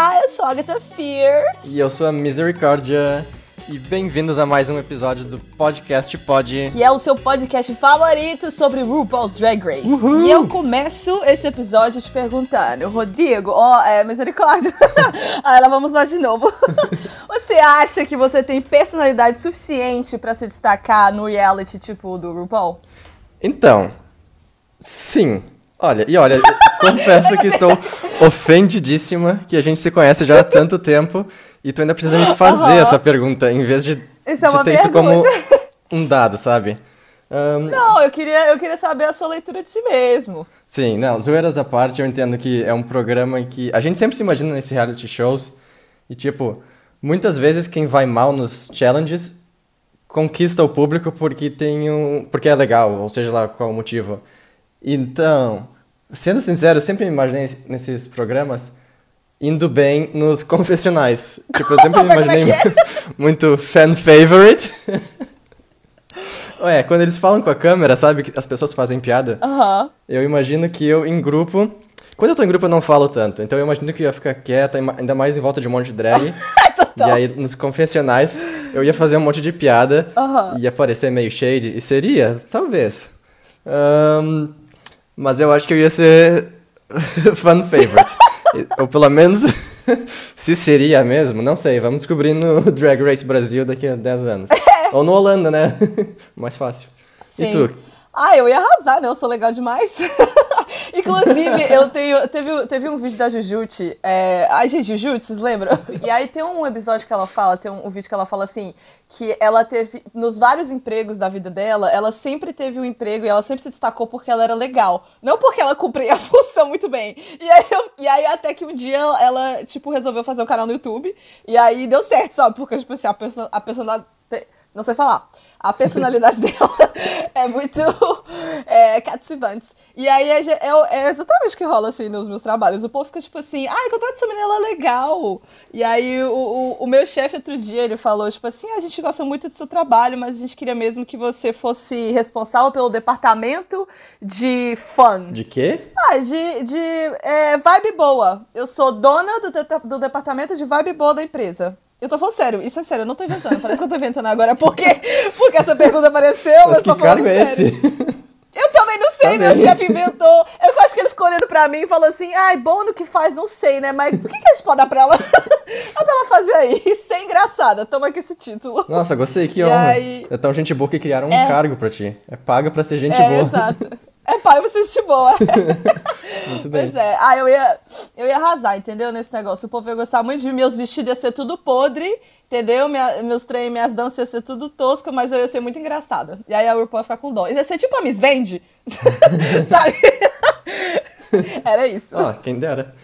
Olá, eu sou a Agatha Fierce. E eu sou a Misericórdia. E bem-vindos a mais um episódio do Podcast Pod. Que é o seu podcast favorito sobre RuPaul's Drag Race. Uhul. E eu começo esse episódio te perguntando, Rodrigo, ó, é misericórdia. ah, lá vamos nós de novo. você acha que você tem personalidade suficiente pra se destacar no reality tipo do RuPaul? Então, sim. Olha, e olha, confesso que estou ofendidíssima que a gente se conhece já há tanto tempo e tu ainda precisa me fazer Aham. essa pergunta, em vez de, Isso é de ter isso como pergunta. um dado, sabe? Ahn, Não, eu queria, eu queria saber a sua leitura de si mesmo. Sim, não, zoeiras à parte, eu entendo que é um programa em que a gente sempre se imagina nesses reality shows e, tipo, muitas vezes quem vai mal nos challenges conquista o público porque tem um... porque é legal, ou seja lá qual o motivo. Então, sendo sincero, eu sempre me imaginei nesses programas indo bem nos confessionais. Tipo, eu sempre me é imaginei é? muito fan favorite. Ué, quando eles falam com a câmera, sabe, que as pessoas fazem piada. Eu imagino que eu, em grupo. Quando eu tô em grupo, eu não falo tanto. Então eu imagino que eu ia ficar quieta, ainda mais em volta de um monte de drag. E aí, nos confessionais, eu ia fazer um monte de piada. Aham. Ia parecer meio shade. E seria? Talvez. Ahn, mas eu acho que eu ia ser. fan favorite. Ou pelo menos. se seria mesmo, não sei. Vamos descobrir no Drag Race Brasil daqui a 10 anos. Ou no Holanda, né? Mais fácil. Sim. E tu? Ah, eu ia arrasar, né? Eu sou legal demais. Inclusive, eu tenho. Teve, teve um vídeo da Jujute. É... Ai, gente, Jujute, vocês lembram? E aí tem um episódio que ela fala, tem um, um vídeo que ela fala assim: que ela teve. Nos vários empregos da vida dela, ela sempre teve um emprego e ela sempre se destacou porque ela era legal. Não porque ela cumpria a função muito bem. E aí, eu- e aí até que um dia ela, tipo, resolveu fazer um canal no YouTube. E aí deu certo, sabe? Porque, tipo assim, a, perso a personalidade. Não sei falar. A personalidade dela é muito é, cativante. E aí é, é- é exatamente o que rola assim nos meus trabalhos. O povo fica tipo assim, ai, contrata essa menina, ela é legal. E aí o, o, o meu chefe outro dia, ele falou, tipo assim, a gente gosta muito do seu trabalho, mas a gente queria mesmo que você fosse responsável pelo departamento de fun. De quê? Ah, de, de é, vibe boa. Eu sou dona do, deta- do departamento de vibe boa da empresa. Eu tô falando sério, isso é sério, eu não tô inventando. Parece que eu tô inventando agora. Por quê? Porque essa pergunta apareceu, Mas mas que tô falando é sério. esse? Eu também não sei, Tá meu chefe inventou. Eu acho que ele ficou olhando pra mim e falou assim: ai, bom no que faz, não sei, né? Mas por que, que a gente pode dar pra ela? Dá pra ela fazer aí. Isso é engraçada. Toma aqui esse título. Nossa, gostei, que E honra. aí- É tão gente boa que criaram um É. cargo pra ti. É paga pra ser gente é, boa. exato. É pai, você de boa. Muito bem. Pois é. Ah, eu ia, eu ia arrasar, entendeu? Nesse negócio. O povo ia gostar muito de. Meus vestidos ia ser tudo podre, entendeu? Minha- meus trem, minhas danças ia ser tudo tosca, mas eu ia ser muito engraçada. E aí a RuPaul ia ficar com dó. Ia ser tipo a Miss Vende, sabe? Era isso. Ó, quem dera.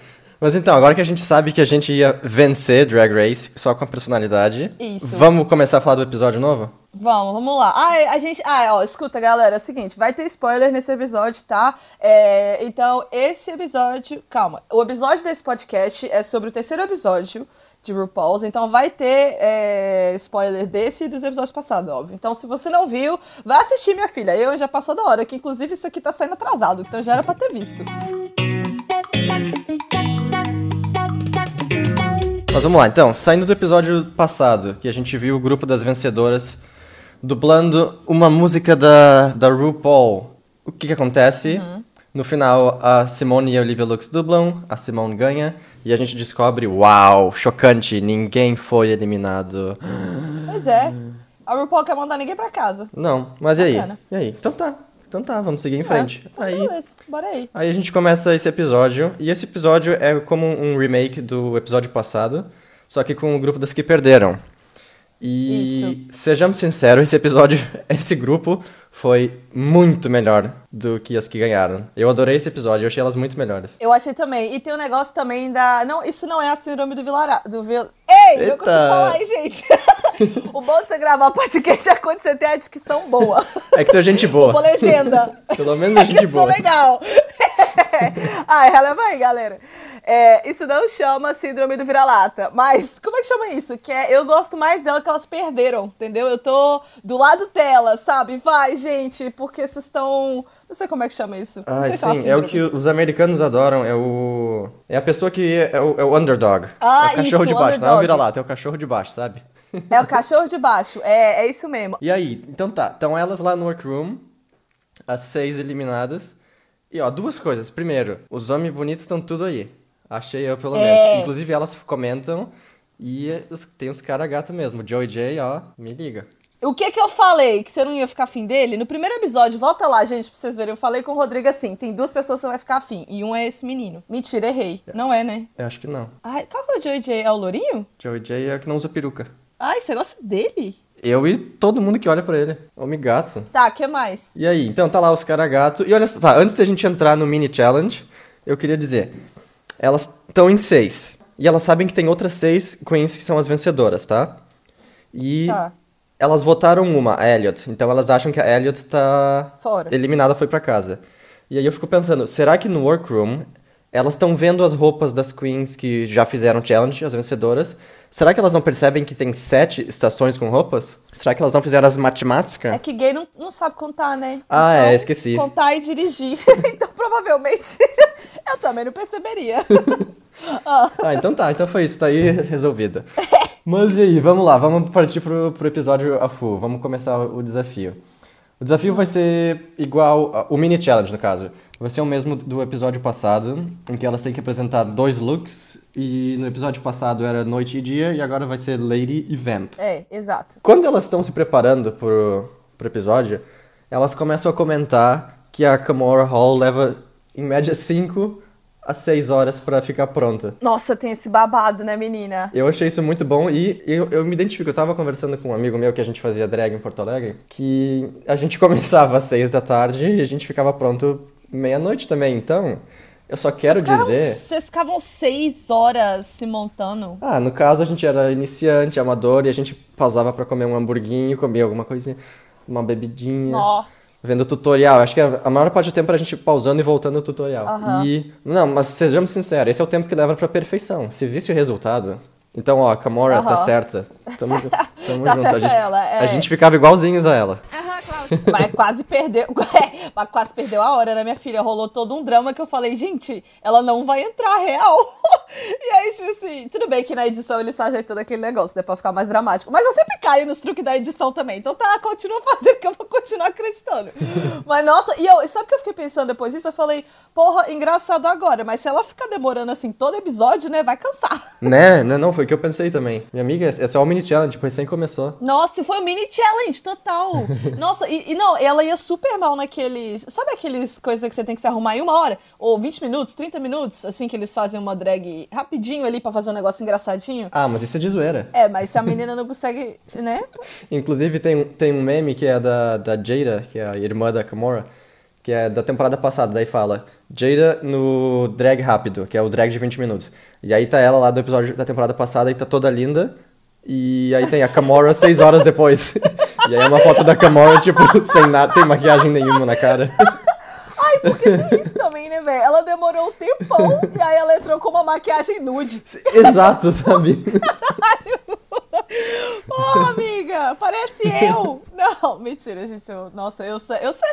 Mas então, agora que a gente sabe que a gente ia vencer Drag Race só com a personalidade, Isso. vamos começar a falar do episódio novo? Vamos, vamos lá. Ah, a gente. Ah, ó, escuta, galera, é o seguinte, vai ter spoiler nesse episódio, tá? É, então, esse episódio. Calma. O episódio desse podcast é sobre o terceiro episódio de RuPaul's, então vai ter é, spoiler desse e dos episódios passados, óbvio. Então, se você não viu, vai assistir, minha filha. Eu já passou da hora, que inclusive isso aqui tá saindo atrasado, então já era pra ter visto. Mas vamos lá, então, saindo do episódio passado, que a gente viu o grupo das vencedoras dublando uma música da, da RuPaul. O que que acontece? Uhum. No final, a Simone e a Olivia Lux dublam, a Simone ganha, e a gente descobre, uau, chocante, ninguém foi eliminado. Pois é. A RuPaul quer mandar ninguém pra casa. Não, mas e aí? Bacana. E aí? Então tá, então tá, vamos seguir em frente. É, Aí, Beleza, bora aí. Aí a gente começa esse episódio, e esse episódio é como um remake do episódio passado, só que com o grupo das que perderam. E sejamos sinceros, esse episódio, esse grupo foi muito melhor do que as que ganharam. Eu adorei esse episódio, eu achei elas muito melhores. Eu achei também. E tem um negócio também da. Não, isso não é a síndrome do Vilara... do Vil... Ei, eu não consigo Eita. falar, hein, gente? o bom de você gravar podcast é quando você tem a descrição boa. É que é gente boa. Boa legenda. Pelo menos é é que gente eu sou boa. legal. Ai, releva aí, galera. É, isso não chama síndrome do vira-lata. Mas, como é que chama isso? Que é, eu gosto mais dela que elas perderam, entendeu? Eu tô do lado dela, sabe? Vai, gente, porque vocês estão Não sei como é que chama isso. Ah, não sei se é sim, é o que os americanos adoram, é o... É a pessoa que é o, é o underdog. Ah, é o cachorro isso, de o baixo, não é o underdog. vira-lata, é o cachorro de baixo, sabe? É o cachorro de baixo. É, é isso mesmo. E aí, então tá, estão elas lá no workroom, as seis eliminadas. E ó, duas coisas. Primeiro, os homens bonitos estão tudo aí. Achei eu, pelo É. menos. Inclusive, elas comentam e os- tem os cara gato mesmo. O Joey J, ó, me liga. O que que eu falei? Que você não ia ficar afim dele? No primeiro episódio, volta lá, gente, pra vocês verem. Eu falei com o Rodrigo assim: tem duas pessoas que você vai ficar afim. E um é esse menino. Mentira, errei. Não é, né? Eu acho que não. Ai, qual que é o Joey J? É o Lourinho? Joey J é o que não usa peruca. Ai, você gosta dele? Eu e todo mundo que olha pra ele. Homem gato. Tá, que mais? E aí, então tá lá os cara gato. E olha só, tá, antes da gente entrar no mini challenge, eu queria dizer, elas estão em seis. E elas sabem que tem outras seis queens que são as vencedoras, tá? E Tá. elas votaram uma, a Elliot. Então elas acham que a Elliot tá Fora. eliminada, foi pra casa. E aí eu fico pensando, será que no workroom elas estão vendo as roupas das queens que já fizeram challenge, as vencedoras? Será que elas não percebem que tem sete estações com roupas? Será que elas não fizeram as matemáticas? É que gay não, não sabe contar, né? Ah, Então, é, esqueci. Contar e dirigir. então, provavelmente, eu também não perceberia. Ah, Ah, então tá, então foi isso, tá aí resolvida. Mas e aí, vamos lá, vamos partir pro, pro episódio a full, vamos começar o desafio. O desafio vai ser igual, o mini challenge no caso, vai ser o mesmo do episódio passado, em que elas têm que apresentar dois looks, e no episódio passado era noite e dia, e agora vai ser Lady e Vamp. é, exato. Quando elas estão se preparando pro, pro episódio, elas começam a comentar que a Kamora Hall leva, em média, 5 a 6 horas pra ficar pronta. Nossa, tem esse babado, né, menina? Eu achei isso muito bom e eu, eu me identifico. Eu tava conversando com um amigo meu que a gente fazia drag em Porto Alegre, que a gente começava às seis da tarde e a gente ficava pronto meia-noite também. Então, eu só quero Vocês ficavam- dizer. Vocês ficavam seis horas se montando. Ah, no caso a gente era iniciante, amador e a gente pausava pra comer um hamburguinho, comer alguma coisinha, uma bebidinha. Nossa. Vendo tutorial, acho que a a maior parte do tempo era a gente pausando e voltando o tutorial. Aham. E. Não, mas sejamos sinceros, esse é o tempo que leva pra perfeição. Se visse o resultado. Então, ó, a Kamora tá certa. Tamo, tamo Tá junto. A certa gente, ela, é. a gente ficava igualzinhos a ela. Aham, Cláudia. Mas quase perdeu. É, mas quase perdeu a hora, né, minha filha? Rolou todo um drama que eu falei, gente, ela não vai entrar real. E aí, tipo assim, tudo bem que na edição eles fazem todo aquele negócio, né, pra ficar mais dramático. Mas eu sempre caio nos truques da edição também. Então tá, continua fazendo que eu vou continuar acreditando. Mas nossa, e eu, sabe o que eu fiquei pensando depois disso? Eu falei, porra, engraçado agora, mas se ela ficar demorando assim todo episódio, né, vai cansar. né? Não, não, foi o que eu pensei também. Minha amiga, é só o mini challenge, tipo, recém começou. Nossa, e foi um mini challenge total. Nossa, e, e não, ela ia super mal naqueles. Sabe aqueles coisas que você tem que se arrumar em uma hora? Ou 20 minutos, 30 minutos? Assim que eles fazem uma drag rapidinho ali pra fazer um negócio engraçadinho? Ah, mas isso é de zoeira. É, mas se a menina não consegue, né? Inclusive tem, um- tem um meme que é da, da Jada, que é a irmã da Kamora, que é da temporada passada, daí fala Jada no drag rápido, que é o drag de 20 minutos. E aí tá ela lá do episódio da temporada passada e tá toda linda. E aí tem a Kamora seis horas depois. e aí é uma foto da Kamora, tipo, sem nada, sem maquiagem nenhuma na cara. Ai, porque tem isso também, né, velho? Ela demorou um tempão e aí ela entrou com uma maquiagem nude. Exato, sabe? Porra, amiga, parece eu. Não, mentira, gente. eu- nossa, eu sei, eu sei.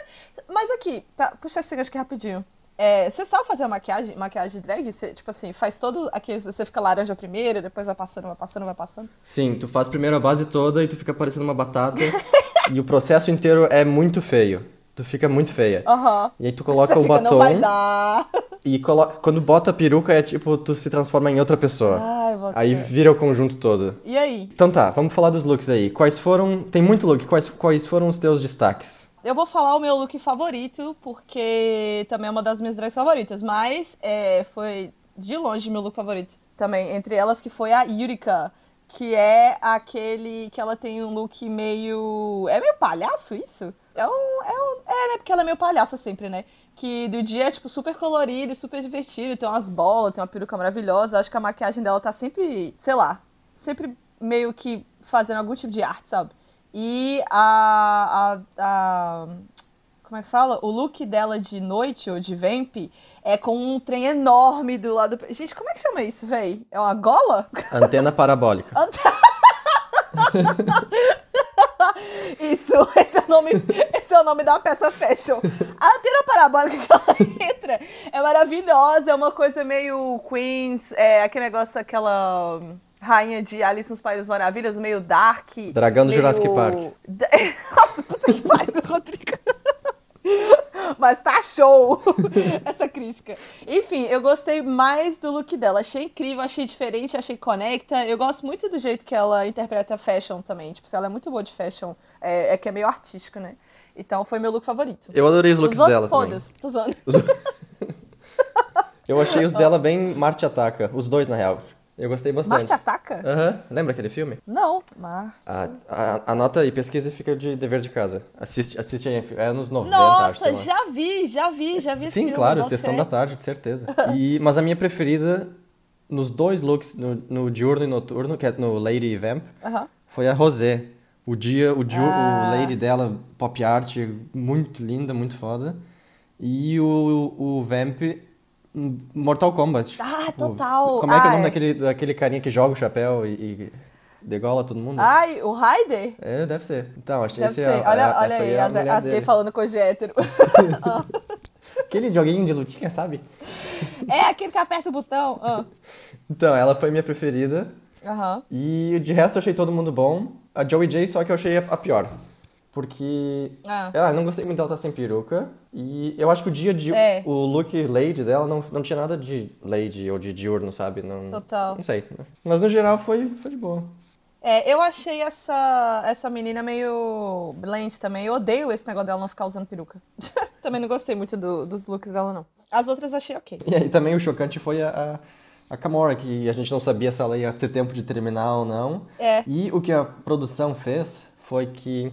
Mas aqui, tá, puxa esse aqui rapidinho. É, você sabe fazer a maquiagem, maquiagem drag? Você, tipo assim, faz todo aquele. Você fica laranja primeiro, depois vai passando, vai passando, vai passando. Sim, tu faz primeiro a base toda e tu fica parecendo uma batata. e o processo inteiro é muito feio. Tu fica muito feia. Aham. E aí tu coloca você o fica, batom. Não vai dar. E colo- quando bota a peruca é tipo, tu se transforma em outra pessoa. Ai, vou aí vira o conjunto todo. E aí? Então tá, vamos falar dos looks aí. Quais foram. Tem muito look, quais, quais foram os teus destaques? Eu vou falar o meu look favorito, porque também é uma das minhas drags favoritas, mas é, foi de longe meu look favorito também. Entre elas que foi a Yurika, que é aquele que ela tem um look meio. É meio palhaço isso? É um. É, um, é né? Porque ela é meio palhaça sempre, né? Que do dia é, tipo, super colorido e super divertido. Tem umas bolas, tem uma peruca maravilhosa. Acho que a maquiagem dela tá sempre, sei lá, sempre meio que fazendo algum tipo de arte, sabe? E a, a, a- Como é que fala? O look dela de noite ou de vamp é com um trem enorme do lado. Gente, como é que chama isso, véi? É uma gola? Antena parabólica. Isso, esse é o nome, esse Esse é o nome da peça fashion. A antena parabólica que ela entra é maravilhosa, é uma coisa meio Queens, é aquele negócio, aquela rainha de Alice nos Países Maravilhas, meio dark. Dragão do meio... Jurassic Park. Nossa, puta que pariu, Rodrigo. Mas tá show essa crítica. Enfim, eu gostei mais do look dela. Achei incrível, achei diferente, achei conecta. Eu gosto muito do jeito que ela interpreta fashion também. Tipo, ela é muito boa de fashion. É, é que é meio artístico, né? Então foi meu look favorito. Eu adorei os looks os dela foda-se, tô zoando. Os... eu achei os dela bem Marte Ataca. Os dois, na real. Eu gostei bastante. Marte Ataca? Aham. Uhum. Lembra aquele filme? Não, Marte. Ah, a, anota aí, pesquisa e fica de dever de casa. Assiste, assiste aí, é nos 90, Nossa, acho, já vi, já vi, já vi esse Sim, filme, claro, sessão da tarde, de certeza. E, mas a minha preferida, nos dois looks, no, no diurno e noturno, que é no Lady Vamp, Aham. foi a Rosé. O dia, o, diur, Ah. o Lady dela, pop art, muito linda, muito foda. E o, o Vamp, Mortal Kombat. Ah, Tipo, total. Como é que é o nome daquele, daquele carinha que joga o chapéu e, e degola todo mundo? Ai, o Raider? É, deve ser. Então, achei Deve esse ser. é, olha é- olha aí, é a as, as falando coisa de hétero. Aquele joguinho de lutinha, sabe? é aquele que aperta o botão. Ah. Então, ela foi minha preferida. Aham. E de resto eu achei todo mundo bom. A Joey J só que eu achei a a pior. Porque. Ah. Eu não gostei muito dela estar sem peruca. E eu acho que o dia de. É. O look Lady dela não, não tinha nada de Lady ou de diurno, sabe? Não, Total. Não sei. Mas no geral foi, foi de boa. É, eu achei essa, essa menina meio blend também. Eu odeio esse negócio dela não ficar usando peruca. também não gostei muito do- dos looks dela, não. As outras achei ok. E aí também o chocante foi a, a, a que a gente não sabia se ela ia ter tempo de terminar ou não. É. E o que a produção fez foi que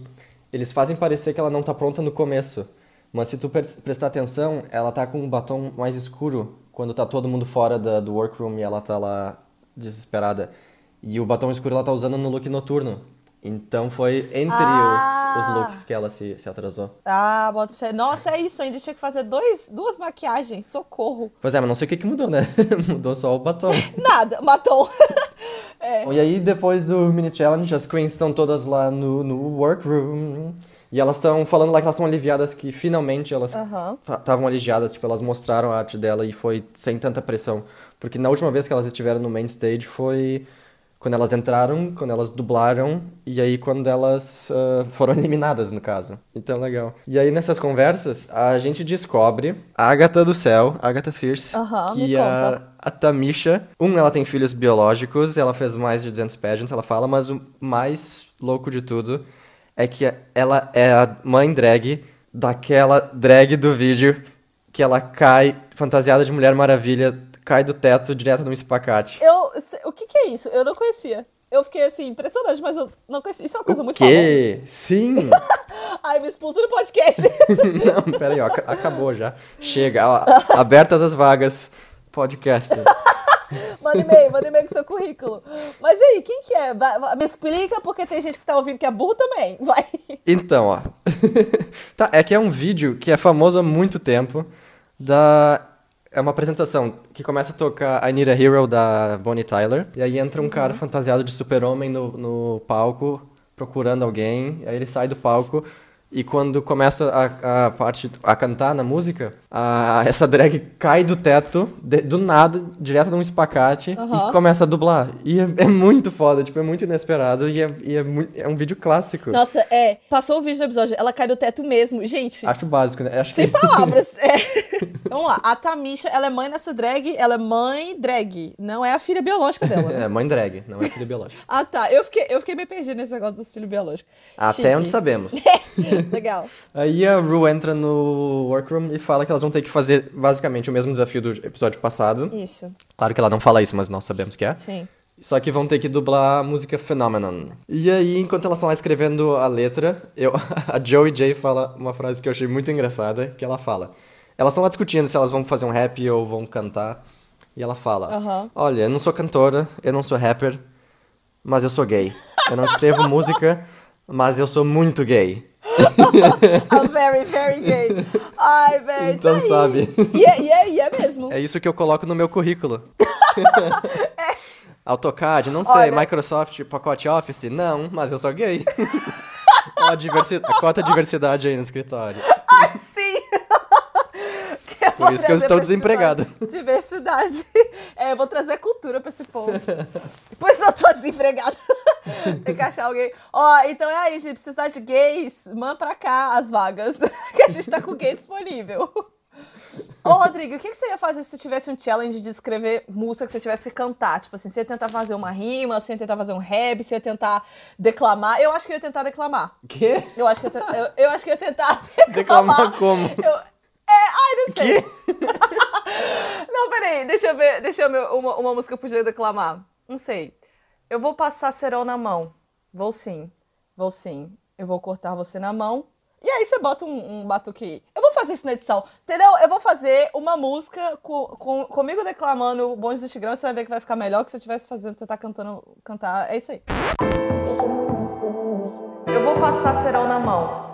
eles fazem parecer que ela não tá pronta no começo. Mas se tu pres- prestar atenção, ela tá com um batom mais escuro quando tá todo mundo fora da, do workroom e ela tá lá desesperada. E o batom escuro ela tá usando no look noturno. Então foi entre Ah! os, os looks que ela se, se atrasou. Ah, bota fé. Nossa, é isso. Ainda tinha que fazer dois, duas maquiagens. Socorro. Pois é, mas não sei o que, que mudou, né? mudou só o batom. Nada, matou. é. E aí, depois do mini challenge, as queens estão todas lá no, no workroom. E elas estão falando lá que elas estão aliviadas, que finalmente elas estavam aliviadas, tipo, elas mostraram a arte dela e foi sem tanta pressão. Porque na última vez que elas estiveram no main stage foi quando elas entraram, quando elas dublaram e aí quando elas ah, foram eliminadas, no caso. Então, legal. E aí, nessas conversas, a gente descobre a Agatha do Céu, Agatha Fierce, me que a, a Tamisha, um, ela tem filhos biológicos, ela fez mais de 200 pageants, ela fala, mas o mais louco de tudo é que ela é a mãe drag daquela drag do vídeo que ela cai fantasiada de Mulher Maravilha, cai do teto direto num espacate. Eu, o que, que é isso? Eu não conhecia. Eu fiquei assim, impressionante, mas eu não conhecia. Isso é uma coisa muito famosa. Que? Sim! Ai, me expulsa do podcast. Não, peraí, ó, ac- acabou já. Chega, ó, abertas as vagas, podcast. manda e-mail, manda e-mail com seu currículo. Mas aí, quem que é? Vai- me explica, porque tem gente que tá ouvindo que é burro também. Vai. Então, ó. tá, é que é um vídeo que é famoso há muito tempo. Da. É uma apresentação que começa a tocar I Need a Hero da Bonnie Tyler. E aí entra um cara fantasiado de super-homem no, no palco, procurando alguém. Aí ele sai do palco. E quando começa a, a parte a cantar na música, a- essa drag cai do teto, de- do nada, direto num espacate, Aham. e começa a dublar. E é, é muito foda, tipo, é muito inesperado. E é, e é, é um vídeo clássico. Nossa, é. Passou o vídeo do episódio, ela cai do teto mesmo. Gente, Acho básico, né? Acho sem que... palavras. É. Vamos lá. A Tamisha, ela é mãe nessa drag, ela é mãe drag. Não é a filha biológica dela. né? É, mãe drag, não é filho biológico. Ah, tá. Eu fiquei, eu fiquei meio perdida nesse negócio dos filhos biológicos. Até Chique. onde sabemos. Legal. Aí a Ru entra no workroom e fala que elas vão ter que fazer basicamente o mesmo desafio do episódio passado. Isso. Claro que ela não fala isso, mas nós sabemos que é. Sim. Só que vão ter que dublar a música Phenomenon. E aí, enquanto elas estão lá escrevendo a letra, eu, a Joey J fala uma frase que eu achei muito engraçada, que ela fala. Elas estão lá discutindo se elas vão fazer um rap ou vão cantar. E ela fala: Aham. Olha, eu não sou cantora, eu não sou rapper, mas eu sou gay. Eu não escrevo música, mas eu sou muito gay. I'm very, very gay. Ai, velho. Então tá sabe. E é, e, é, e é mesmo. É isso que eu coloco no meu currículo. AutoCAD, não sei. Olha- Microsoft, pacote Office, não, mas eu sou gay. a, diversi... a cota de diversidade aí no escritório. Por isso que eu estou desempregado. Diversidade. É, eu vou trazer cultura pra esse povo. Por isso eu tô desempregado. Tem que achar alguém. Ó, então é aí, gente. Precisar de gays, manda pra cá as vagas. Que a gente tá com gay disponível. Ô, Rodrigo, o que, que você ia fazer se você tivesse um challenge de escrever música que você tivesse que cantar? Tipo assim, você ia tentar fazer uma rima, você ia tentar fazer um rap, você ia tentar declamar. Eu acho que eu ia tentar declamar. Quê? Eu acho que eu, eu, eu acho que eu ia tentar declamar. Declamar como? Eu, é, ai, não sei. não, peraí, deixa eu ver, deixa eu ver uma, uma música que eu podia declamar. Não sei. Eu vou passar cerol na mão. Vou sim. Vou sim. Eu vou cortar você na mão. E aí você bota um, um batuque. Eu vou fazer isso na edição, entendeu? Eu vou fazer uma música com, com, comigo declamando Bons do Tigrão, você vai ver que vai ficar melhor que se eu estivesse fazendo, tentar cantando, cantar. É isso aí. Eu vou passar cerol na mão.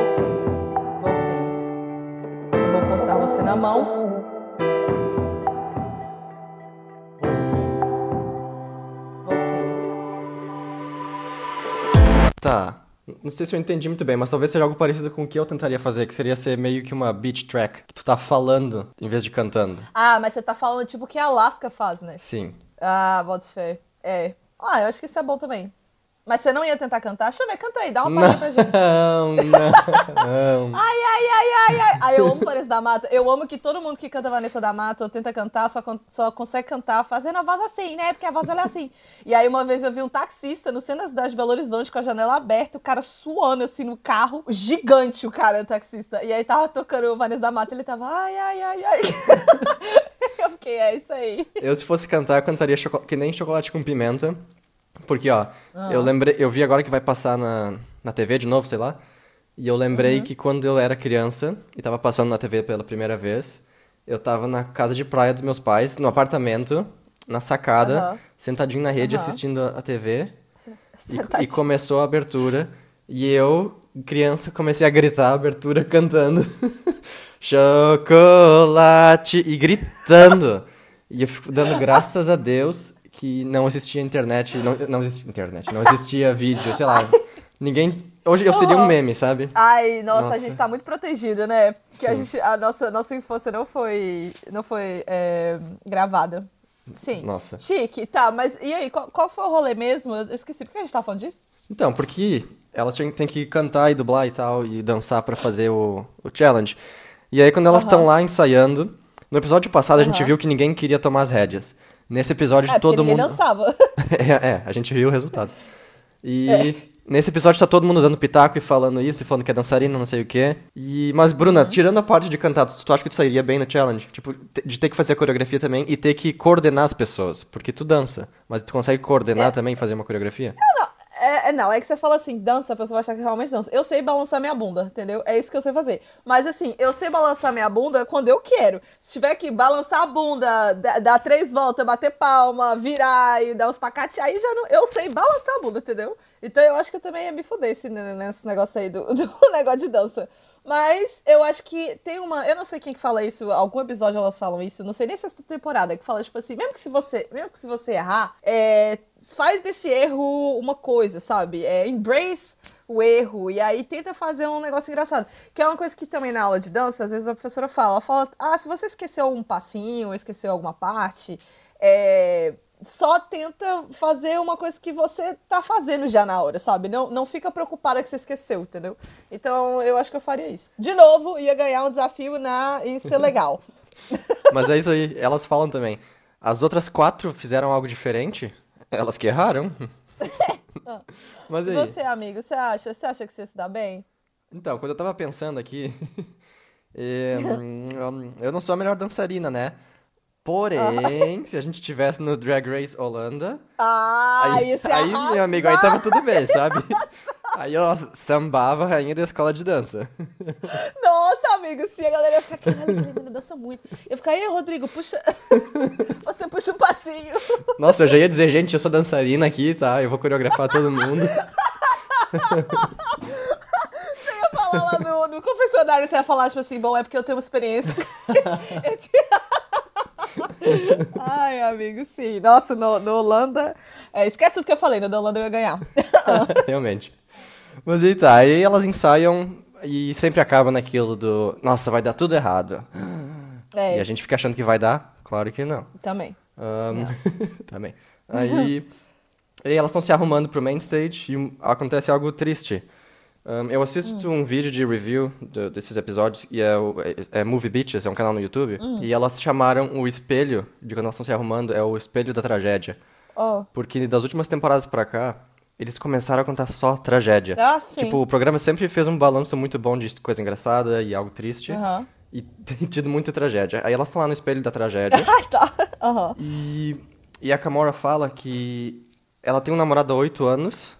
Vou sim. Eu vou cortar você na mão. Vou sim. Tá. Não sei se eu entendi muito bem, mas talvez seja algo parecido com o que eu tentaria fazer, que seria ser meio que uma beat track, que tu tá falando em vez de cantando. Ah, mas você tá falando tipo o que a Alaska faz, né? Sim. Ah, bota fé. É. Ah, eu acho que isso é bom também. Mas você não ia tentar cantar? Ver, canta aí, dá uma palhinha pra gente. Não, não. Ai, ai, ai, ai, ai. Ai, eu amo Vanessa da Mata. Eu amo que todo mundo que canta Vanessa da Mata ou tenta cantar só, só consegue cantar fazendo a voz assim, né? Porque a voz ela é assim. E aí uma vez eu vi um taxista no centro da cidade de Belo Horizonte com a janela aberta, o cara suando assim no carro, gigante o cara, o taxista. E aí tava tocando Vanessa da Mata, ele tava ai, ai, ai, ai. eu fiquei, é isso aí. Eu, se fosse cantar, eu cantaria que nem chocolate com pimenta. Porque, ó, eu lembrei, eu vi agora que vai passar na, na TV de novo, sei lá. E eu lembrei que quando eu era criança e tava passando na TV pela primeira vez, eu tava na casa de praia dos meus pais, no apartamento, na sacada, Aham. sentadinho na rede Aham. assistindo a TV. E, e começou a abertura. E eu, criança, comecei a gritar a abertura cantando. Chocolate! E gritando. E eu fico dando graças a Deus que não existia internet. Não, não existia internet, não existia vídeo, sei lá. Ninguém. Hoje eu seria um Uhum. meme, sabe? Ai, nossa, Nossa. a gente tá muito protegido, né? Porque a Sim. gente, a nossa, nossa infância não foi, não foi é, gravada. Sim. Nossa. Chique, tá, mas e aí, qual, qual foi o rolê mesmo? Eu esqueci, por que a gente tá falando disso? Então, porque elas têm que cantar e dublar e tal, e dançar pra fazer o, o challenge. E aí, quando elas estão Aham. lá ensaiando, no episódio passado a gente viu que ninguém queria tomar as rédeas. Nesse episódio É, todo mundo. dançava. é, é, a gente viu o resultado. E É. nesse episódio tá todo mundo dando pitaco e falando isso, e falando que é dançarina, não sei o quê. E, mas, Bruna, Uhum. tirando a parte de cantar, tu, acha que tu sairia bem no challenge? Tipo, de ter que fazer a coreografia também e ter que coordenar as pessoas. Porque tu dança, mas tu consegue coordenar É. também, fazer uma coreografia? É, é, não, é que você fala assim, dança, a pessoa vai achar que realmente dança. Eu sei balançar minha bunda, entendeu? É isso que eu sei fazer. Mas assim, eu sei balançar minha bunda quando eu quero. Se tiver que balançar a bunda, da- dar três voltas, bater palma, virar e dar uns pacates, aí já não. Eu sei balançar a bunda, entendeu? Então eu acho que eu também ia me fuder esse, nesse negócio aí do, do negócio de dança. Mas eu acho que tem uma. Eu não sei quem que fala isso, algum episódio elas falam isso, não sei nem se é essa temporada, que fala, tipo assim, mesmo que se você, mesmo que se você errar, é, faz desse erro uma coisa, sabe? É, embrace o erro. E aí tenta fazer um negócio engraçado. Que é uma coisa que também na aula de dança, às vezes a professora fala, ela fala, ah, se você esqueceu um passinho, esqueceu alguma parte, é, só tenta fazer uma coisa que você tá fazendo já na hora, sabe? Não, não fica preocupada que você esqueceu, entendeu? Então eu acho que eu faria isso. De novo, ia ganhar um desafio na em ser legal. Mas é isso aí, elas falam também. As outras quatro fizeram algo diferente? Elas que erraram. Mas E aí, você, amigo, você acha? Você acha que você se dá bem? então, quando eu tava pensando aqui, eh, hum, eu não sou a melhor dançarina, né? Porém, se a gente tivesse no Drag Race Holanda, Ah, aí, isso é aí meu amigo, aí tava tudo bem, sabe? Aí eu sambava a rainha da escola de dança. Nossa, amigo, sim, a galera ia ficar, caralho, aquela menina dança muito. Eu ficar, ei, Rodrigo, puxa. Você puxa um passinho. Nossa, eu já ia dizer, gente, eu sou dançarina aqui, tá? Eu vou coreografar todo mundo. Você ia falar lá no, no confessionário, você ia falar, tipo assim, bom, é porque eu tenho experiência. eu tinha... Ai, amigo, sim. Nossa, no, no Holanda. É, esquece tudo que eu falei, no da Holanda eu ia ganhar. Realmente. Mas aí tá, aí elas ensaiam e sempre acaba naquilo do. Nossa, vai dar tudo errado. É, E a gente fica achando que vai dar? Claro que não. também. Ahn, também. Aí, aí elas estão se arrumando pro main stage e acontece algo triste. Ahn, eu assisto um vídeo de review do- desses episódios e é, o, é, é Movie Beaches, é um canal no YouTube. E elas chamaram o espelho de quando elas estão se arrumando, é o espelho da tragédia. Oh. Porque das últimas temporadas pra cá, eles começaram a contar só tragédia. Ah, sim. Tipo, o programa sempre fez um balanço muito bom de coisa engraçada e algo triste. Aham. E tem tido muita tragédia. Aí elas estão lá no espelho da tragédia. Ai, tá. Aham. e, e a Kamora fala que ela tem um namorado há oito anos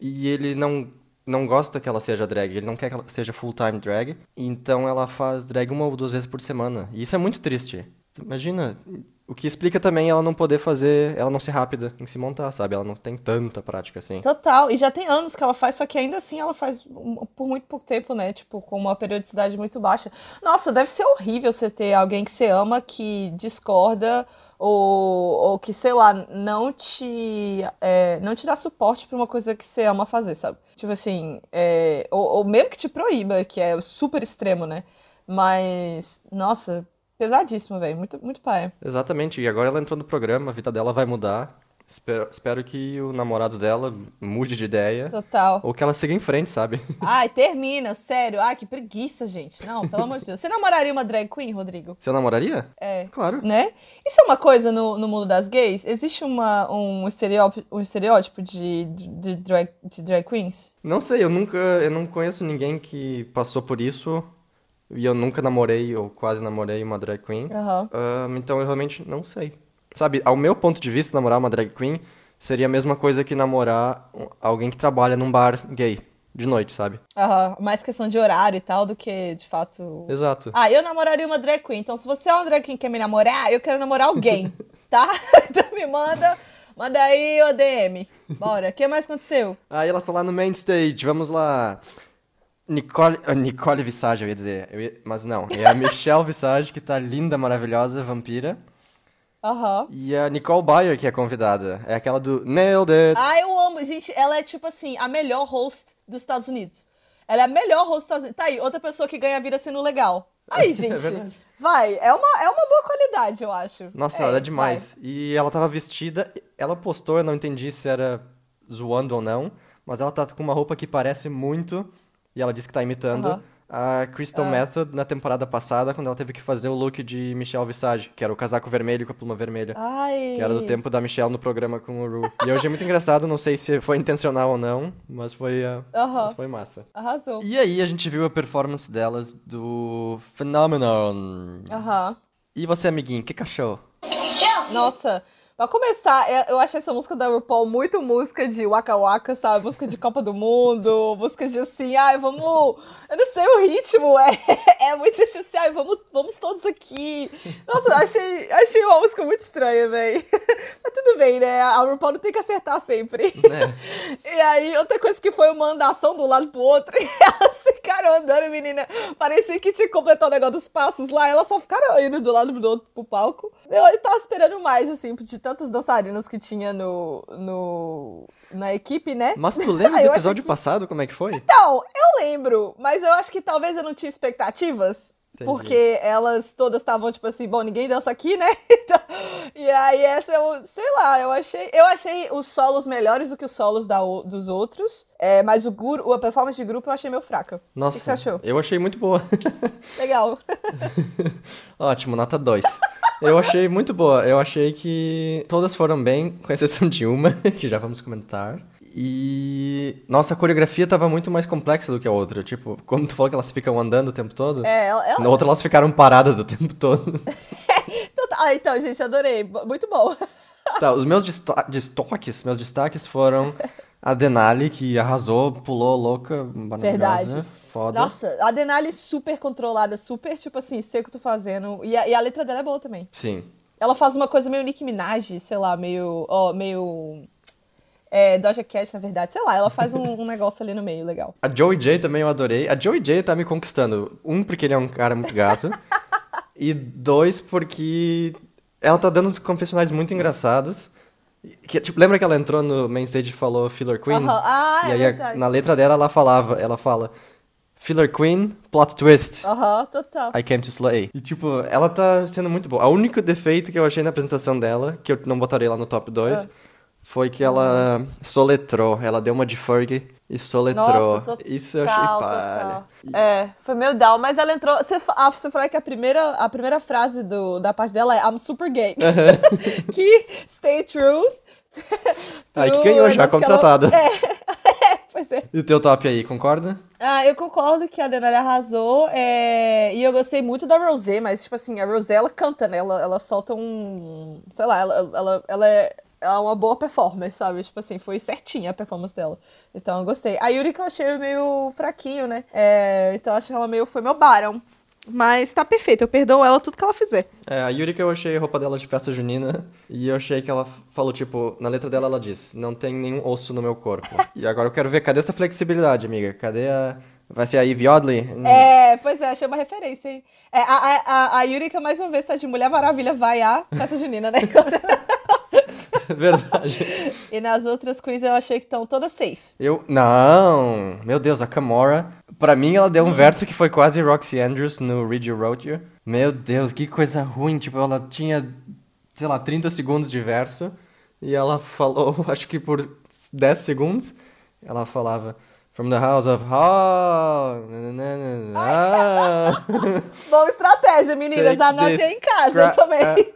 e ele não, não gosta que ela seja drag. Ele não quer que ela seja full-time drag. Então ela faz drag uma ou duas vezes por semana. E isso é muito triste. Imagina. O que explica também ela não poder fazer, ela não ser rápida em se montar, sabe? Ela não tem tanta prática assim. Total. E já tem anos que ela faz, só que ainda assim ela faz por muito pouco tempo, né? Tipo, com uma periodicidade muito baixa. Nossa, deve ser horrível você ter alguém que você ama que discorda ou, ou que, sei lá, não te, é, não te dá suporte pra uma coisa que você ama fazer, sabe? Tipo assim, é, ou, ou mesmo que te proíba, que é super extremo, né? Mas, nossa, pesadíssimo, velho. Muito, muito pai. Exatamente, e agora ela entrou no programa, a vida dela vai mudar. Espero, espero que o namorado dela mude de ideia. Total. Ou que ela siga em frente, sabe? Ai, termina, sério. Ai, que preguiça, gente. Não, pelo amor de Deus. Você namoraria uma drag queen, Rodrigo? Você namoraria? É. Claro. Né? Isso é uma coisa no, no mundo das gays? Existe uma, um, estereótipo, um estereótipo de, de, de drag, de drag queens? Não sei, eu nunca. Eu não conheço ninguém que passou por isso. E eu nunca namorei ou quase namorei uma drag queen. Ahn, então eu realmente não sei. Sabe, ao meu ponto de vista, namorar uma drag queen seria a mesma coisa que namorar alguém que trabalha num bar gay de noite, sabe? Aham. Mais questão de horário e tal do que, de fato. Exato. Ah, eu namoraria uma drag queen. Então, se você é uma drag queen e quer me namorar, eu quero namorar alguém, tá? Então me manda. Manda aí o DM. Bora. O que mais aconteceu? Aí elas estão lá no main stage, vamos lá. Nicole, ah, Nicole Visage, eu ia dizer, eu ia- mas não, é a Michelle Visage, que tá linda, maravilhosa, vampira. Aham. E a Nicole Byer, que é convidada, é aquela do Nailed It. Ah, eu amo. Gente, ela é tipo assim, a melhor host dos Estados Unidos. Ela é a melhor host dos Estados Unidos. Tá aí, outra pessoa que ganha vida sendo legal. Aí, gente. verdade. vai, é uma, é uma boa qualidade, eu acho. Nossa, ela é demais. E ela tava vestida, ela postou, eu não entendi se era zoando ou não, mas ela tá com uma roupa que parece muito, e ela disse que tá imitando, Aham. a Crystal Method na temporada passada, quando ela teve que fazer o look de Michelle Visage, que era o casaco vermelho com a pluma vermelha. Ai. Que era do tempo da Michelle no programa com o Ru. E eu achei muito engraçado, não sei se foi intencional ou não, mas foi, uh, Aham. mas foi massa. Arrasou. E aí a gente viu a performance delas do Phenomenon. Aham. E você, amiguinho, o que que achou? Nossa, pra começar, é- eu achei essa música da RuPaul muito música de Waka Waka, sabe? Música de Copa do Mundo, música de assim, ai, vamos. Eu não sei o ritmo, é, é muito assim, ai, vamos, vamos todos aqui. Nossa, achei, achei uma música muito estranha, véi. Mas tudo bem, né? A RuPaul não tem que acertar sempre. E aí, outra coisa que foi uma andação de um lado pro outro, e elas ficaram andando, menina. Parecia que tinha que completar o negócio dos passos lá, elas só ficaram indo do lado do outro pro palco. Eu tava esperando mais, assim, de tantas dançarinas que tinha no, no, na equipe, né? Mas tu lembra Ah, do episódio que- passado, como é que foi? Então, eu lembro, mas eu acho que talvez eu não tinha expectativas. Entendi. Porque elas todas estavam, tipo assim, bom, ninguém dança aqui, né? Então, e aí essa eu, sei lá, eu achei. Eu achei os solos melhores do que os solos da, dos outros. É, mas o guru, a performance de grupo eu achei meio fraca. Nossa, O que você achou? eu achei muito boa. Legal. Ótimo, nota 2. Eu achei muito boa. Eu achei que todas foram bem, com exceção de uma, que já vamos comentar. E. Nossa, a coreografia tava muito mais complexa do que a outra. Tipo, como tu falou que elas ficam andando o tempo todo. É, ela. ela- Na outra elas ficaram paradas o tempo todo. Ah, então, gente, adorei. Muito bom. tá, os meus desta- destaques, meus destaques foram a Denali, que arrasou, pulou louca, maravilhosa. Verdade. Foda. Nossa, a Denali super controlada, super, tipo assim, sei o que tô fazendo. E a, e a letra dela é boa também. Sim. Ela faz uma coisa meio Nicki Minaj, sei lá, meio. Ó, meio. É, Doja Cat, na verdade. Sei lá, ela faz um, um negócio ali no meio, legal. A Joey J também eu adorei. A Joey J tá me conquistando. Um, porque ele é um cara muito gato. e dois, porque ela tá dando uns confessionais muito engraçados. Que, tipo, lembra que ela entrou no main stage e falou Filler Queen? Aham. Ah, e é aí, verdade. na letra dela, ela falava, ela fala Filler Queen, plot twist. Aham, total. I came to slay. E, tipo, ela tá sendo muito boa. O único defeito que eu achei na apresentação dela, que eu não botaria lá no top 2, Ah. Foi que ela soletrou. Ela deu uma de Ferg e soletrou. Nossa, total, Isso eu achei palha. total. É, foi meio down, mas ela entrou. Você, ah, você falou que a primeira, a primeira frase do, da parte dela é I'm super gay. que stay truth. Ai, que True, ganhou já, que ela- contratada. É, pois é. E o teu top aí, concorda? Ah, eu concordo que a Denali arrasou. é, E eu gostei muito da Rosé, mas, tipo assim, a Rosé, ela canta, né? Ela, ela solta um. Sei lá, ela, ela, ela é. É uma boa performer, sabe? Tipo assim, foi certinha a performance dela. Então eu gostei. A Yuri que eu achei meio fraquinho, né? É, então eu acho que ela meio foi meu Baron. Mas tá perfeito, eu perdoo ela tudo que ela fizer. É, a Yuri que eu achei a roupa dela de festa junina. E eu achei que ela falou, tipo, na letra dela ela diz: Não tem nenhum osso no meu corpo. e agora eu quero ver, cadê essa flexibilidade, amiga? Cadê a. Vai ser a Eve Oddly? Hum. É, pois é, achei uma referência, hein? É, a, a, a, a Yuri que mais uma vez tá de Mulher Maravilha vai a festa junina, né? Verdade. e nas outras queens eu achei que estão todas safe. Eu. Não! Meu Deus, a Kamora. Pra mim, ela deu um verso que foi quase Roxy Andrews no Read You Wrote You. Meu Deus, que coisa ruim. Tipo, ela tinha, sei lá, 30 segundos de verso. E ela falou, acho que por 10 segundos, ela falava. From the house of Ha. Boa estratégia, meninas. Anotem aí em casa também.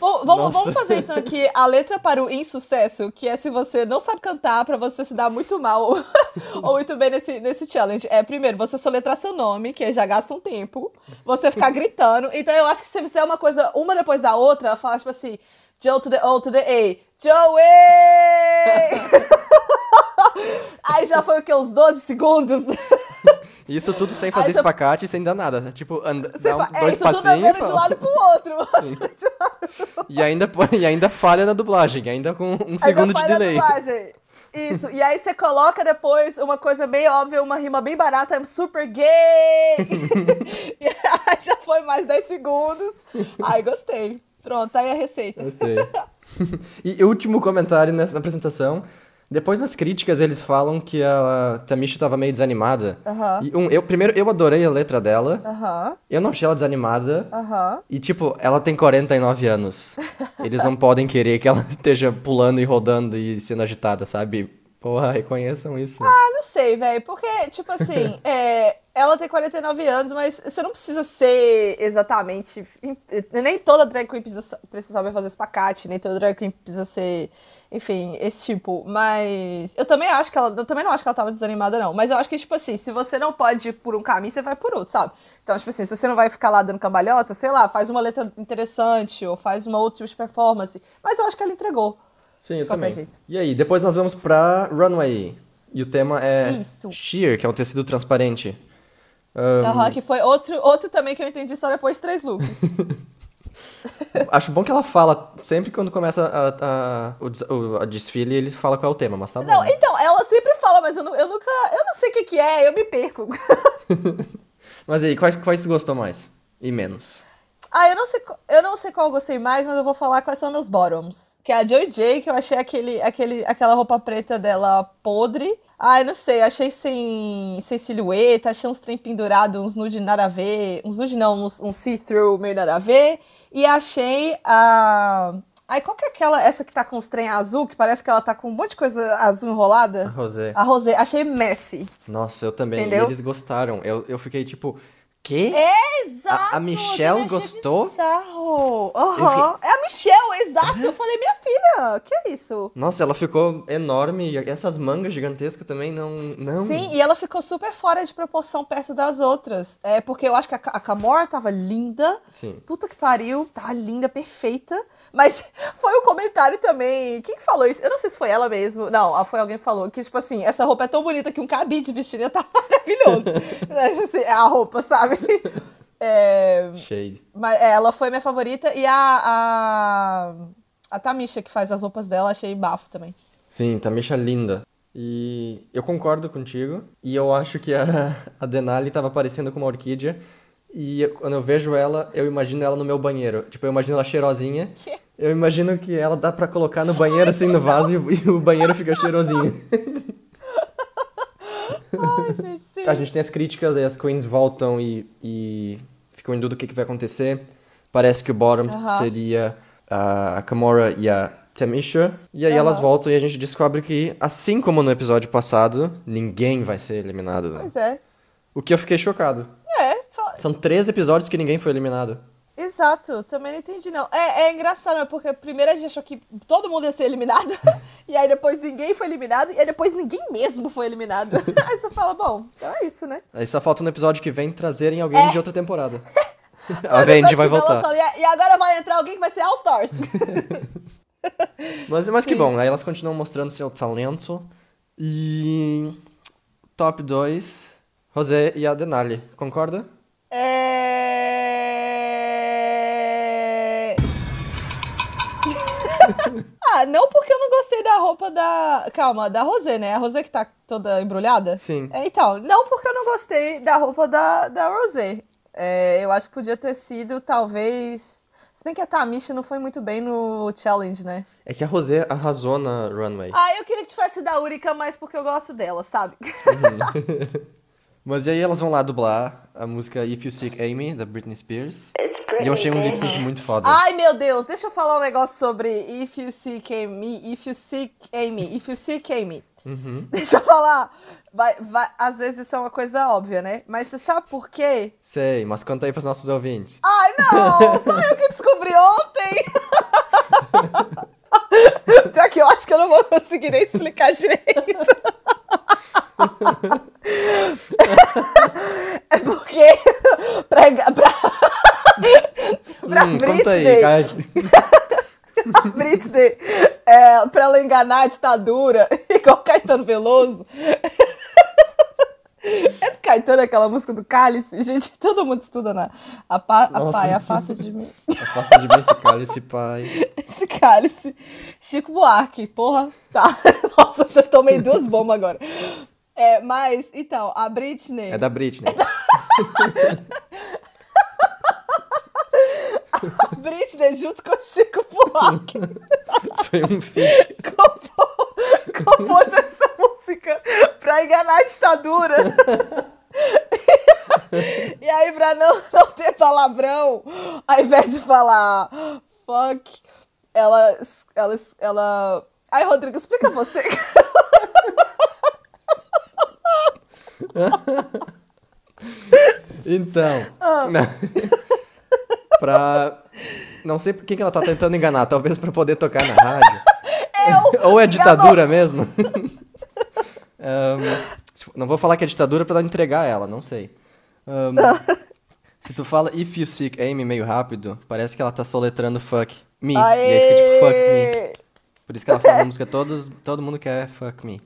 Bom, vamos, vamos fazer então aqui a letra para o insucesso, que é se você não sabe cantar, pra você se dar muito mal ou muito bem nesse, nesse challenge. É, primeiro, você soletrar seu nome, que já gasta um tempo, você ficar gritando. Então eu acho que se você fizer uma coisa uma depois da outra, falar tipo assim, Joe to the O to the A, Joey! Aí já foi o que, uns 12 segundos? Isso tudo sem fazer Aí você- espacate e sem dar nada. Tipo, anda, Você dá um- fa- é, dois isso tudo passinhos e andando de fala. lado pro outro. E ainda, e ainda falha na dublagem, ainda com um Aí segundo de na delay. dublagem. Isso, e aí você coloca depois uma coisa bem óbvia, uma rima bem barata, I'm super gay! e aí já foi mais 10 segundos. Ai, gostei. Pronto, tá aí a receita. Gostei. e último comentário nessa apresentação. Depois nas críticas eles falam que a Tamisha tava meio desanimada. E um, eu, primeiro, eu adorei a letra dela. Aham, Eu não achei ela desanimada. aham. E, tipo, ela tem 49 anos. Eles não podem querer que ela esteja pulando e rodando e sendo agitada, sabe? Porra, reconheçam isso. Ah, não sei, velho, porque, tipo assim, é, ela tem 49 anos, mas você não precisa ser exatamente. Nem toda drag queen precisa, precisa saber fazer espacate, nem toda drag queen precisa ser. Enfim, esse tipo. Mas eu também acho que ela. Eu também não acho que ela tava desanimada, não. Mas eu acho que, tipo assim, se você não pode ir por um caminho, você vai por outro, sabe? Então, tipo assim, se você não vai ficar lá dando cambalhota, sei lá, faz uma letra interessante ou faz uma outra tipo de performance. Mas eu acho que ela entregou. Sim, eu também. jeito. E aí, depois nós vamos pra Runway. E o tema é Isso. sheer, que é um tecido transparente. Ahn, Aham, que foi outro, outro também que eu entendi só depois de três looks. Acho bom que ela fala, sempre quando começa a, a- o, desfile, ele fala qual é o tema, mas tá bom. Não, então, ela sempre fala, mas eu, nu- eu nunca. Eu não sei o que, que é, eu me perco. Mas aí, quais, quais você gostou mais? E menos? ah, eu não, sei, qual- eu não sei qual eu gostei mais, mas eu vou falar quais são meus bottoms. Que é a Joy J, que eu achei aquele, aquele, aquela roupa preta dela podre. Ah, eu não sei, achei sem, sem silhueta, achei uns trem pendurados, uns nude nada a ver. Uns nude não, uns, uns see-through meio nada a ver. E achei a. Ai, qual que é aquela, essa que tá com os trem azul, que parece que ela tá com um monte de coisa azul enrolada? Rosé. A Rosé, achei messy. Nossa, eu também. Entendeu? E eles gostaram. Eu, eu fiquei tipo, quê? É, exato! A Michelle também achei gostou? Bizarro. Aham. É a Michelle, exato. Eu falei, minha filha, que é isso? Nossa, ela ficou enorme. E essas mangas gigantescas também não. não. Sim, e ela ficou super fora de proporção perto das outras. É porque eu acho que a, Ca- a Camora tava linda. Sim. Puta que pariu, tava linda, perfeita. Mas foi um comentário também. Quem que falou isso? Eu não sei se foi ela mesmo. Não, ah, foi alguém que falou que, tipo assim, essa roupa é tão bonita que um cabide vestiria tá maravilhoso. Acho assim, é a roupa, sabe? É, Shade. Mas é, ela foi minha favorita. E a, a, a Tamisha, que faz as roupas dela, achei bafo também. Sim, Tamisha linda. E eu concordo contigo. E eu acho que a, a Denali tava parecendo com uma orquídea. E eu- quando eu vejo ela, eu imagino ela no meu banheiro. Tipo, eu imagino ela cheirosinha. Quê? Eu imagino que ela dá pra colocar no banheiro, assim, no vaso, e, o- e o banheiro fica cheirosinho. Ai, gente, sim. A gente tem as críticas, aí as queens voltam e, e ficam em dúvida do que, que vai acontecer. Parece que o bottom Aham. seria a Kamora e a Tamisha. E aí Aham. elas voltam e a gente descobre que, assim como no episódio passado, ninguém vai ser eliminado. Pois é. O que eu fiquei chocado. É, fa- São três episódios que ninguém foi eliminado. Exato. Também não entendi, não. É, é engraçado, né? Porque primeiro a gente achou que todo mundo ia ser eliminado. e aí depois ninguém foi eliminado. E aí depois ninguém mesmo foi eliminado. aí você fala, bom, então é isso, né? Aí só falta no episódio que vem trazerem alguém É. de outra temporada. a Vendi vai voltar. E agora vai entrar alguém que vai ser All Stars. Mas, mas que Sim. bom, aí elas continuam mostrando seu talento. E. Top 2, José e a Denali. Concorda? É... ah, não porque eu não gostei da roupa da. Calma, da Rosé, né? A Rosé que tá toda embrulhada? Sim. É, então, não porque eu não gostei da roupa da, da Rosé. É, eu acho que podia ter sido, talvez. Se bem que a Tamisha não foi muito bem no challenge, né? É que a Rosé arrasou na runway. Ah, eu queria que tivesse da Urika, mas porque eu gosto dela, sabe? Mas e aí elas vão lá dublar a música If You Seek Amy, da Britney Spears. E eu achei um lip sync muito foda. Ai, meu Deus, deixa eu falar um negócio sobre If You Seek Amy, If You Seek Amy, If You Seek Amy. Deixa eu falar. Vai, vai, às vezes isso é uma coisa óbvia, né? Mas você sabe por quê? Sei, mas conta aí pros nossos ouvintes. Ai, não! Só eu que descobri ontem! Pior que eu acho que eu não vou conseguir nem explicar direito. é porque pra, pra, conta aí, cara. a Britney, é, pra ela enganar a ditadura, igual Caetano Veloso. É do Caetano aquela música do Cálice? Gente, todo mundo estuda na. A, pa, a Nossa. pai, afasta de mim. Afasta de mim esse cálice, pai. Esse cálice. Chico Buarque, porra. Tá. Nossa, eu tomei duas bombas agora. É, mas, então, a Britney. É da Britney. A Britney junto com o Chico Buarque. Foi um feat. compô- compôs essa música pra enganar a ditadura. e aí, pra não, não ter palavrão, ao invés de falar fuck, ela. Ela. ela... Ai, Rodrigo, explica você. Então. Ah. Pra. Não sei por que que ela tá tentando enganar. Talvez pra poder tocar na rádio. Eu. Ou é enganou. ditadura mesmo? Se- não vou falar que é ditadura pra entregar ela, não sei. Ahn, se tu fala if you seek Amy meio rápido, parece que ela tá soletrando fuck me. E aí fica tipo fuck me. Aê! Por isso que ela fala na música, todos, todo mundo quer fuck me.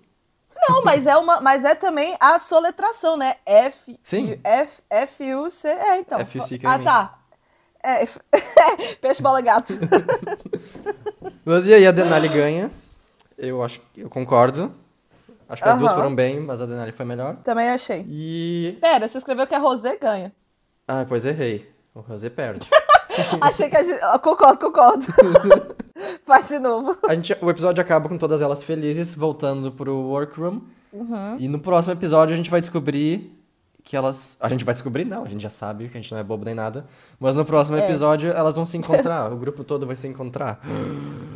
Não, mas é uma, mas é também a soletração, né? F Sim. F F U C é então. F U C Ah, tá. É, F- peixe bola gato. Mas e aí a Denali ganha? Eu acho eu concordo. Acho que as duas foram bem, mas a Denali foi melhor. Também achei. E. Pera, você escreveu que a Rosé ganha. Ah, pois errei. O Rosé perde. Achei que a gente. Concordo, concordo. Faz de novo. A gente, o episódio acaba com todas elas felizes, voltando pro workroom. Uhum. E no próximo episódio a gente vai descobrir que elas. A gente vai descobrir, não, a gente já sabe que a gente não é bobo nem nada. Mas no próximo É. episódio elas vão se encontrar. o grupo todo vai se encontrar.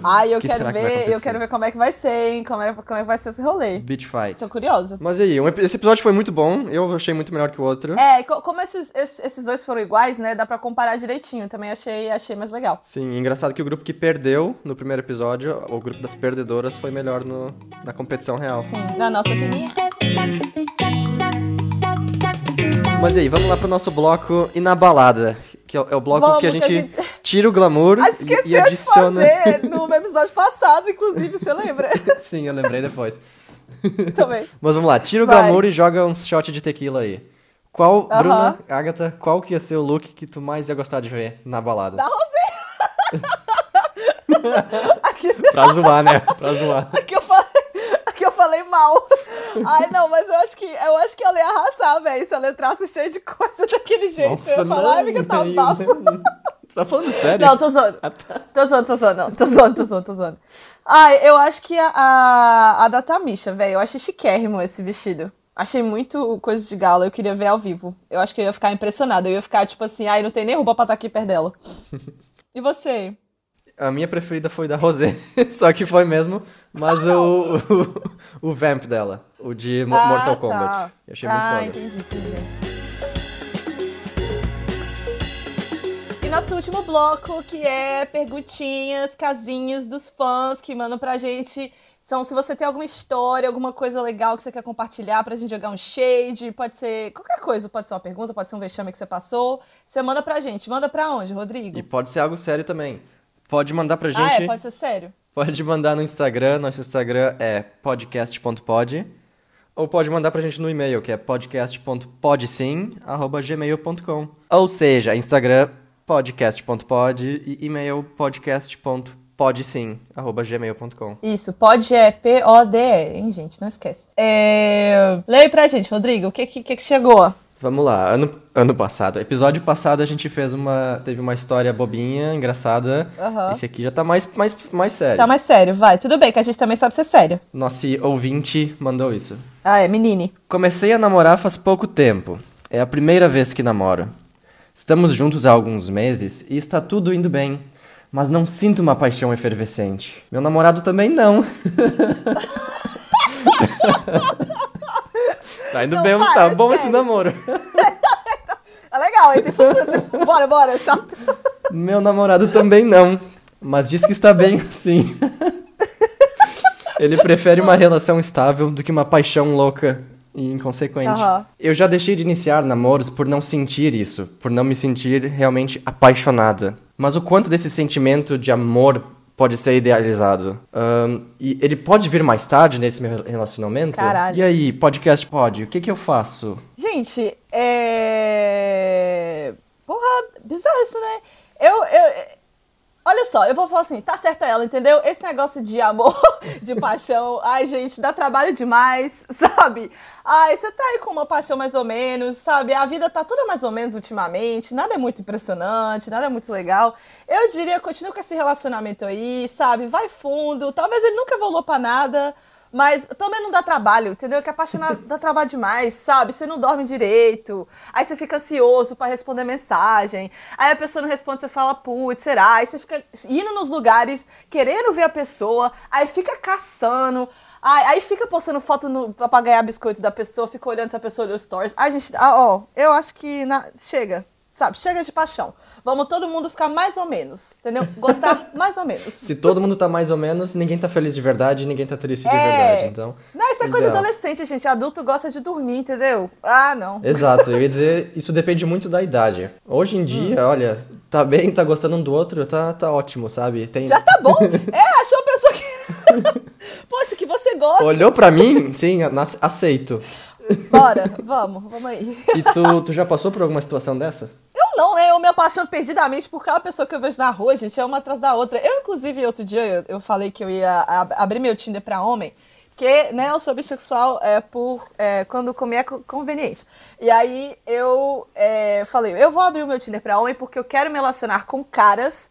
Ai, eu Que quero será que ver, eu quero ver como é que vai ser, hein? Como é, como é que vai ser esse rolê. Beach fight. Tô curiosa. Mas e aí, um esse episódio foi muito bom. Eu achei muito melhor que o outro. É, co- como esses, esses, esses dois foram iguais, né? Dá pra comparar direitinho. Também achei, achei mais legal. Sim, engraçado que o grupo que perdeu no primeiro episódio, o grupo das perdedoras, foi melhor no, na competição real. Sim, na nossa opinião. Mas e aí, vamos lá pro nosso bloco e na balada. Que é o, é o bloco Vamos, que a que gente, a gente- tira o glamour Ah, e, esqueceu e adiciona. de fazer no episódio passado, inclusive, você lembra? Sim, eu lembrei depois. Também. Mas vamos lá, tira o Vai. glamour e joga um shot de tequila aí. Qual, Aham. Bruna, Agatha, qual que ia ser o look que tu mais ia gostar de ver na balada? Da aqui, Pra zoar, né? Pra zoar. aqui, eu falei, aqui eu falei mal. Ai, não, mas eu acho que eu acho que ela ia arrasar, velho. Se ela entrasse cheia de coisa daquele jeito. Nossa, eu ia falar, não, ai, amiga, tá um aí- bafo. Você tá falando sério? Não, tô zoando. Ah, tá. Tô zoando, tô zoando, não. Tô zoando, tô zoando, tô zoando. Ai, eu acho que a, a, a da Tamisha, velho. Eu achei chiquérrimo esse vestido. Achei muito coisa de gala, eu queria ver ao vivo. Eu acho que eu ia ficar impressionada. Eu ia ficar tipo assim, ai, não tem nem roupa pra estar aqui perto dela. E você? A minha preferida foi da Rosé, só que foi mesmo, mas o, o, o vamp dela, o de Mo- Ah, Mortal tá. Kombat. Eu achei muito ah, foda. entendi, entendi. E nosso último bloco, que é perguntinhas, casinhos dos fãs que mandam pra gente. São se você tem alguma história, alguma coisa legal que você quer compartilhar pra gente jogar um shade, pode ser qualquer coisa, pode ser uma pergunta, pode ser um vexame que você passou. Você manda pra gente. Manda pra onde, Rodrigo? E pode ser algo sério também. Pode mandar pra gente. ah, é, pode ser sério? Pode mandar no Instagram, nosso Instagram é podcast.pod. Ou pode mandar pra gente no e-mail, que é podcast.podsim.gmail.com. Ou seja, Instagram podcast.pod e e-mail podcast.podsim.gmail.com. Isso, pode é P-O-D-E, hein, gente? Não esquece. É... Leia pra gente, Rodrigo, o que que, que que chegou? Vamos lá, ano, ano passado, episódio passado a gente fez uma. teve uma história bobinha, engraçada. Aham. Esse aqui já tá mais, mais, mais sério. Tá mais sério, vai. Tudo bem, que a gente também sabe ser sério. Nosso ouvinte mandou isso. Ah, é, menine. Comecei a namorar faz pouco tempo. É a primeira vez que namoro. Estamos juntos há alguns meses e está tudo indo bem. Mas não sinto uma paixão efervescente. Meu namorado também não. tá indo Não, bem, para, tá bom esse sério. namoro. É legal, hein? Tem futuro. bora, bora. Tá. Meu namorado também não. Mas diz que está bem assim. Ele prefere uma relação estável do que uma paixão louca e inconsequente. Aham. Eu já deixei de iniciar namoros por não sentir isso, por não me sentir realmente apaixonada. Mas o quanto desse sentimento de amor pode ser idealizado? Ahn, e ele pode vir mais tarde nesse meu relacionamento? Caralho. E aí, podcast pode, o que que eu faço? Gente, é. Porra, bizarro isso, né? Eu, eu. Olha só, eu vou falar assim, tá certa ela, entendeu? Esse negócio de amor, de paixão, ai, gente, dá trabalho demais, sabe? Ai, você tá aí com uma paixão mais ou menos, sabe? A vida tá toda mais ou menos ultimamente, nada é muito impressionante, nada é muito legal. Eu diria, continua com esse relacionamento aí, sabe? Vai fundo, talvez ele nunca evoluiu pra nada, mas pelo menos não dá trabalho, entendeu? Que apaixonado dá trabalho demais, sabe? Você não dorme direito. Aí você fica ansioso pra responder mensagem. Aí a pessoa não responde, você fala, putz, será? Aí você fica indo nos lugares, querendo ver a pessoa, aí fica caçando. Aí, aí fica postando foto no, pra ganhar biscoito da pessoa, fica olhando se a pessoa olhou stories. Ai, gente, ah, ó, eu acho que na- chega, sabe? Chega de paixão. Vamos todo mundo ficar mais ou menos, entendeu? Gostar mais ou menos. Se todo mundo tá mais ou menos, ninguém tá feliz de verdade ninguém tá triste de É. verdade, então... Não, isso é coisa adolescente, gente. Adulto gosta de dormir, entendeu? Ah, não. Exato, eu ia dizer, isso depende muito da idade. Hoje em dia, Hum. olha, tá bem, tá gostando um do outro, tá, tá ótimo, sabe? Tem... Já tá bom. É, achou a pessoa que. Poxa, que você gosta. Olhou pra mim? Sim, aceito. Bora, vamos, vamos aí. E tu, tu já passou por alguma situação dessa? Não, né? Eu me apaixono perdidamente por cada pessoa que eu vejo na rua, gente, é uma atrás da outra. Eu, inclusive, outro dia eu, eu falei que eu ia ab- abrir meu Tinder pra homem, porque, né, eu sou bissexual é, por é, quando comer é co- conveniente. E aí eu é, falei, eu vou abrir o meu Tinder pra homem porque eu quero me relacionar com caras,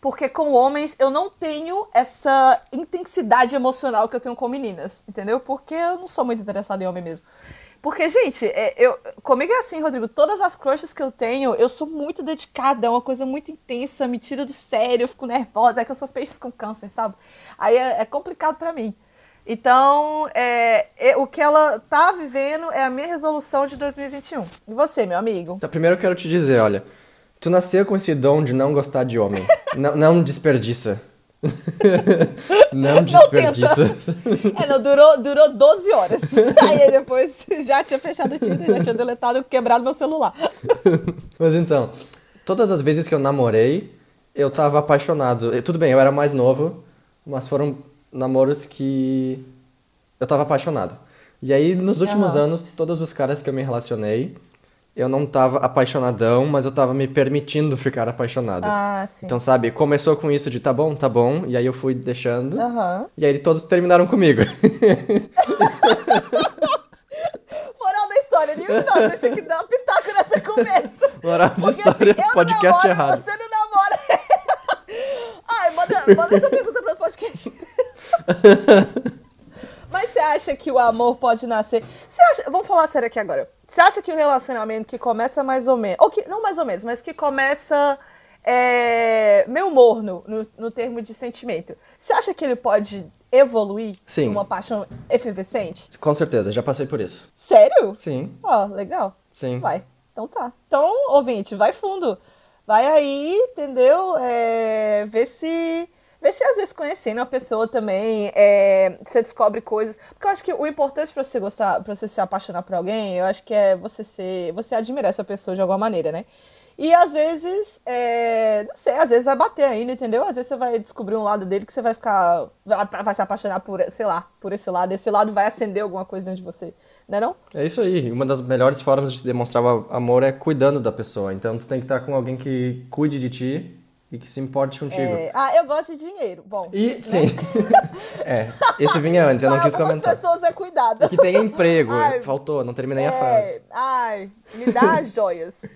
porque com homens eu não tenho essa intensidade emocional que eu tenho com meninas, entendeu? Porque eu não sou muito interessada em homem mesmo. Porque, gente, é, eu, comigo é assim, Rodrigo, todas as crushes que eu tenho, eu sou muito dedicada, é uma coisa muito intensa, me tira do sério, eu fico nervosa, é que eu sou peixe com câncer, sabe? Aí é, é complicado pra mim. Então, é, é, o que ela tá vivendo é a minha resolução de 2021. E você, meu amigo? Então, primeiro eu quero te dizer, olha, tu nasceu com esse dom de não gostar de homem. não, não desperdiça. não desperdiça. É, não, durou, durou 12 horas. Aí depois já tinha fechado o Tinder, já tinha deletado, quebrado meu celular. Mas então, todas as vezes que eu namorei, eu tava apaixonado. Tudo bem, eu era mais novo, mas foram namoros que eu tava apaixonado. E aí, nos últimos Aham. anos, todos os caras que eu me relacionei, eu não tava apaixonadão, mas eu tava me permitindo ficar apaixonado. Ah, sim. Então, sabe, começou com isso de tá bom, tá bom, e aí eu fui deixando. Aham. E aí todos terminaram comigo. Não, eu tinha que dar um pitaco nessa conversa. Moral de Porque, história, assim, podcast namoro, errado. Você não namora. Ai, manda, manda essa pergunta para o podcast. Você acha que o amor pode nascer? Você acha, vamos falar sério aqui agora. Você acha que o relacionamento que começa mais ou menos, ou que não mais ou menos, mas que começa é, meio morno no, no termo de sentimento, você acha que ele pode evoluir Sim. uma paixão efervescente? Com certeza, já passei por isso. Sério? Sim, Ó, legal. sim. Vai. Então tá. Então, ouvinte, vai fundo. Vai aí, entendeu? É, vê se. Vê se às vezes conhecendo a pessoa também, é, você descobre coisas. Porque eu acho que o importante pra você gostar, para você se apaixonar por alguém, eu acho que é você ser. Você admirar essa pessoa de alguma maneira, né? E às vezes, é, não sei, às vezes vai bater ainda, entendeu? Às vezes você vai descobrir um lado dele que você vai ficar. Vai, se apaixonar por, sei lá, por esse lado. Esse lado vai acender alguma coisa dentro de você. Não é não? É isso aí. Uma das melhores formas de demonstrar amor é cuidando da pessoa. Então tu tem que estar com alguém que cuide de ti e que se importe contigo. É, ah, eu gosto de dinheiro. Bom. E, né? sim. é, esse vinha antes, eu não Para quis comentar. pessoas é cuidado. Que tenha emprego. Ai, Faltou, não terminei a é, frase. Ai, me dá as joias.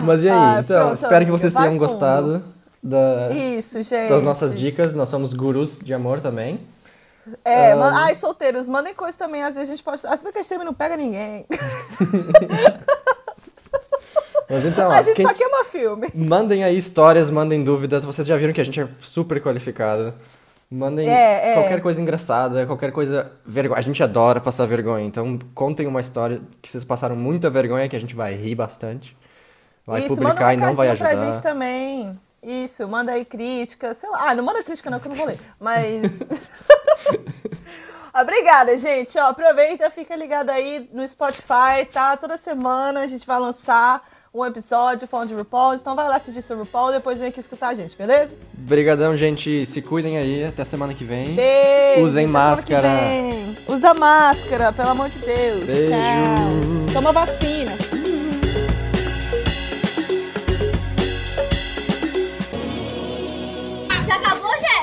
Mas e aí? Ai, então, pronto, espero que vocês tenham gostado da- Isso, gente. das nossas dicas. Nós somos gurus de amor também. É, Ah. man- ai, solteiros, mandem coisa também. Às vezes a gente pode. As bem que a gente não pega ninguém. Mas então, a ó, gente só queima filme. mandem aí histórias, mandem dúvidas. Vocês já viram que a gente é super qualificado. Mandem É, é. qualquer coisa engraçada, qualquer coisa vergonha. A gente adora passar vergonha, então contem uma história que vocês passaram muita vergonha, que a gente vai rir bastante. Vai Isso, publicar um e não vai ajudar. pra gente também. Isso, manda aí crítica, sei lá. Ah, não manda crítica não, que eu não vou ler. Mas. Obrigada, gente. Ó, aproveita, fica ligado aí no Spotify, tá? Toda semana a gente vai lançar um episódio falando de RuPaul. Então vai lá assistir seu RuPaul, depois vem aqui escutar a gente, beleza? Brigadão, gente. Se cuidem aí. Até semana que vem. Beijo. Usem até semana que máscara. vem. Usa máscara, pelo amor de Deus. Beijo. Tchau. Toma vacina. Já acabou, Jéssica?